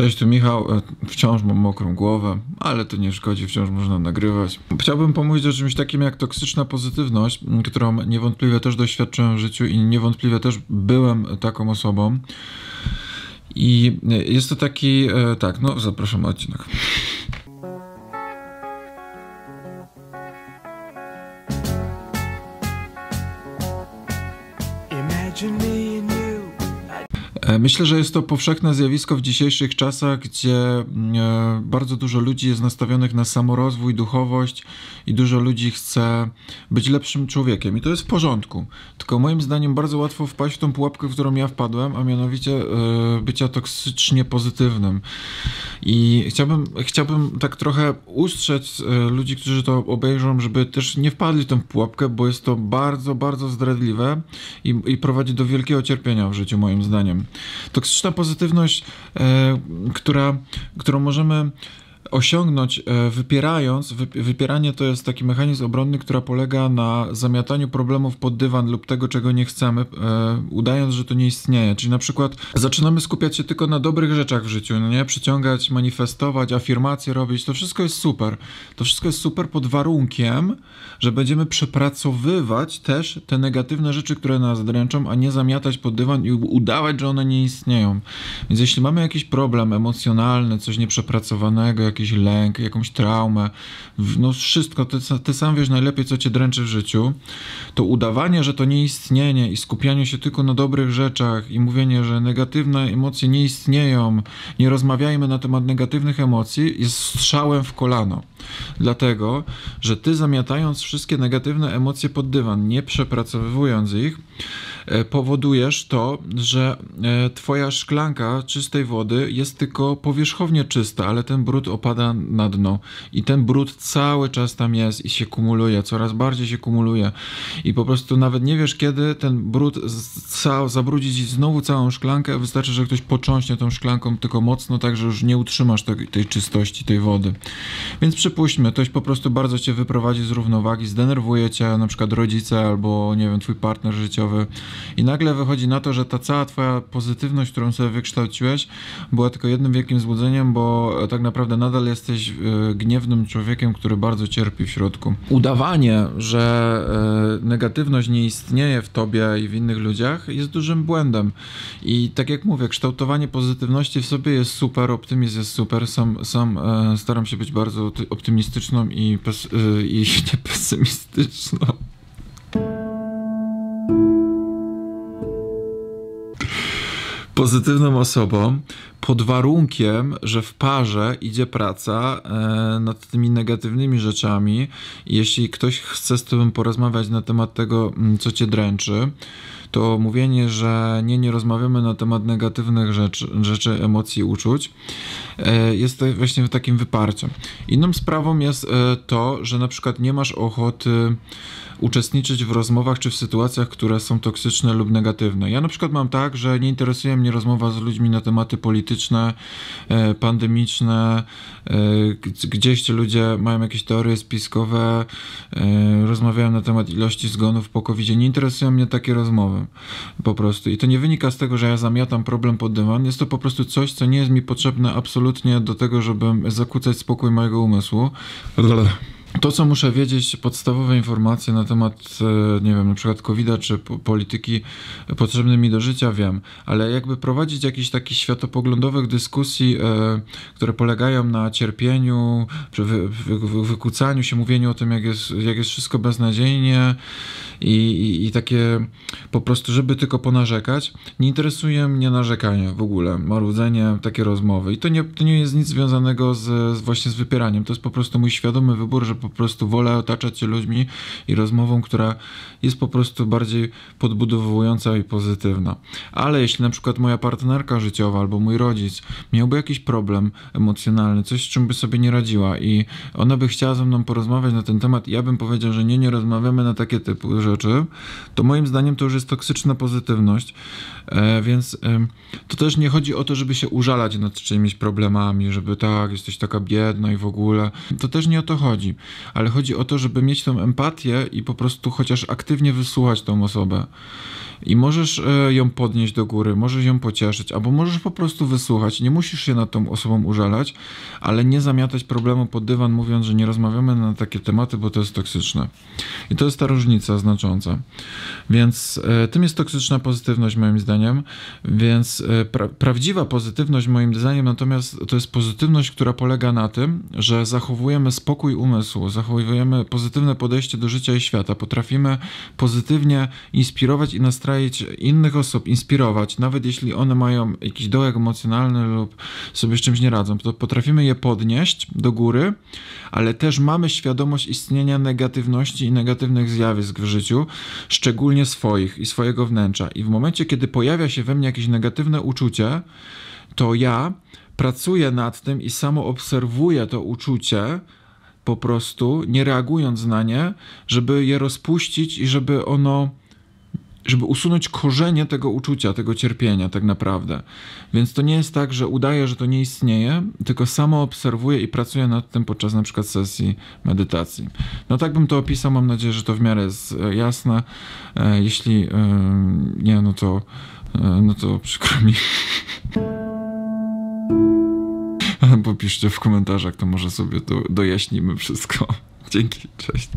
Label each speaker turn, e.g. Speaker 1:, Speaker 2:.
Speaker 1: Cześć, tu Michał. E, Wciąż mam mokrą głowę, ale to nie szkodzi, wciąż można nagrywać. Chciałbym pomówić o czymś takim jak toksyczna pozytywność, którą niewątpliwie też doświadczyłem w życiu i niewątpliwie też byłem taką osobą. I jest to taki, e, tak, no zapraszam na odcinek.
Speaker 2: Imagine me.
Speaker 1: E, Myślę, że jest to powszechne zjawisko w dzisiejszych czasach, gdzie e, bardzo dużo ludzi jest nastawionych na samorozwój, duchowość i dużo ludzi chce być lepszym człowiekiem. I to jest w porządku. Tylko moim zdaniem bardzo łatwo wpaść w tą pułapkę, w którą ja wpadłem, a mianowicie e, bycia toksycznie pozytywnym. I chciałbym, chciałbym tak trochę ustrzec e, ludzi, którzy to obejrzą, żeby też nie wpadli w tę pułapkę, bo jest to bardzo, bardzo zdradliwe i, i prowadzi do wielkiego cierpienia w życiu, moim zdaniem. Toksyczna pozytywność, e, która, którą możemy osiągnąć e, wypierając, wy, wypieranie to jest taki mechanizm obronny, który polega na zamiataniu problemów pod dywan lub tego, czego nie chcemy, e, udając, że to nie istnieje. Czyli na przykład zaczynamy skupiać się tylko na dobrych rzeczach w życiu, no nie? Przyciągać, manifestować, afirmacje robić, to wszystko jest super. To wszystko jest super pod warunkiem, że będziemy przepracowywać też te negatywne rzeczy, które nas dręczą, a nie zamiatać pod dywan i udawać, że one nie istnieją. Więc jeśli mamy jakiś problem emocjonalny, coś nieprzepracowanego, jakiś lęk, jakąś traumę, no wszystko, ty, ty sam wiesz najlepiej, co cię dręczy w życiu, to udawanie, że to nie istnieje i skupianie się tylko na dobrych rzeczach i mówienie, że negatywne emocje nie istnieją, nie rozmawiajmy na temat negatywnych emocji, jest strzałem w kolano. Dlatego, że ty zamiatając wszystkie negatywne emocje pod dywan, nie przepracowując ich, powodujesz to, że e, twoja szklanka czystej wody jest tylko powierzchownie czysta, ale ten brud opada na dno. I ten brud cały czas tam jest i się kumuluje, coraz bardziej się kumuluje. I po prostu nawet nie wiesz kiedy ten brud z- ca- zabrudzi znowu całą szklankę, wystarczy, że ktoś począśnie tą szklanką tylko mocno, tak że już nie utrzymasz tej, tej czystości tej wody. Więc przypuśćmy, ktoś po prostu bardzo cię wyprowadzi z równowagi, zdenerwuje cię na przykład rodzice albo nie wiem, twój partner życiowy i nagle wychodzi na to, że ta cała twoja pozytywność, którą sobie wykształciłeś, była tylko jednym wielkim złudzeniem, bo tak naprawdę nadal jesteś e, gniewnym człowiekiem, który bardzo cierpi w środku. Udawanie, że e, negatywność nie istnieje w tobie i w innych ludziach jest dużym błędem. I tak jak mówię, kształtowanie pozytywności w sobie jest super, optymizm jest super. Sam, sam e, staram się być bardzo ty- optymistyczną i, pes, i nie pesymistyczną. Pozytywną osobą pod warunkiem, że w parze idzie praca e, nad tymi negatywnymi rzeczami. Jeśli ktoś chce z tobą porozmawiać na temat tego, mm, co cię dręczy, to mówienie, że nie, nie rozmawiamy na temat negatywnych rzeczy, rzeczy emocji, uczuć, e, jest właśnie takim wyparciem. Inną sprawą jest e, to, że na przykład nie masz ochoty uczestniczyć w rozmowach czy w sytuacjach, które są toksyczne lub negatywne. Ja na przykład mam tak, że nie interesuje mnie rozmowa z ludźmi na tematy polityczne, e, pandemiczne, gdzieś ci ludzie mają jakieś teorie spiskowe, rozmawiają na temat ilości zgonów po covid Nie interesują mnie takie rozmowy po prostu. I to nie wynika z tego, że ja zamiatam problem pod dywan. Jest to po prostu coś, co nie jest mi potrzebne absolutnie do tego, żeby zakłócać spokój mojego umysłu. To, co muszę wiedzieć, podstawowe informacje na temat, e, nie wiem, na przykład covid czy po- polityki potrzebne mi do życia, wiem, ale jakby prowadzić jakiś taki światopoglądowych dyskusji, e, które polegają na cierpieniu, wy, wy, wy, się, mówieniu o tym, jak jest, jak jest wszystko beznadziejnie i, i, takie po prostu, żeby tylko ponarzekać, nie interesuje mnie narzekanie w ogóle, marudzenie, takie rozmowy. I to nie, to nie jest nic związanego z, z właśnie z wypieraniem. To jest po prostu mój świadomy wybór, że po prostu wolę otaczać się ludźmi i rozmową, która jest po prostu bardziej podbudowująca i pozytywna. Ale jeśli na przykład moja partnerka życiowa albo mój rodzic miałby jakiś problem emocjonalny, coś z czym by sobie nie radziła i ona by chciała ze mną porozmawiać na ten temat, ja bym powiedział, że nie, nie rozmawiamy na takie typu rzeczy, rzeczy, to moim zdaniem to już jest toksyczna pozytywność. E, więc e, to też nie chodzi o to, żeby się użalać nad czyimiś problemami, żeby tak, jesteś taka biedna i w ogóle. To też nie o to chodzi. Ale chodzi o to, żeby mieć tą empatię i po prostu chociaż aktywnie wysłuchać tą osobę. I możesz e, ją podnieść do góry, możesz ją pocieszyć, albo możesz po prostu wysłuchać. Nie musisz się nad tą osobą użalać, ale nie zamiatać problemu pod dywan, mówiąc, że nie rozmawiamy na takie tematy, bo to jest toksyczne. I to jest ta różnica Więc e, tym jest toksyczna pozytywność, moim zdaniem. Więc e, pra prawdziwa pozytywność, moim zdaniem, natomiast to jest pozytywność, która polega na tym, że zachowujemy spokój umysłu, zachowujemy pozytywne podejście do życia i świata, potrafimy pozytywnie inspirować i nastrajić innych osób, inspirować, nawet jeśli one mają jakiś dołek emocjonalny lub sobie z czymś nie radzą, to potrafimy je podnieść do góry, ale też mamy świadomość istnienia negatywności i negatywnych zjawisk w życiu, szczególnie swoich i swojego wnętrza. I w momencie, kiedy pojawia się we mnie jakieś negatywne uczucie, to ja pracuję nad tym i samo obserwuję to uczucie, po prostu nie reagując na nie, żeby je rozpuścić i żeby ono żeby usunąć korzenie tego uczucia, tego cierpienia, tak naprawdę. Więc to nie jest tak, że udaję, że to nie istnieje, tylko samo obserwuję i pracuję nad tym podczas na przykład sesji medytacji. No tak bym to opisał, mam nadzieję, że to w miarę jest e, jasne. E, jeśli e, nie, no to, no to przykro mi. Popiszcie w komentarzach, to może sobie do, dojaśnimy wszystko. Dzięki, cześć.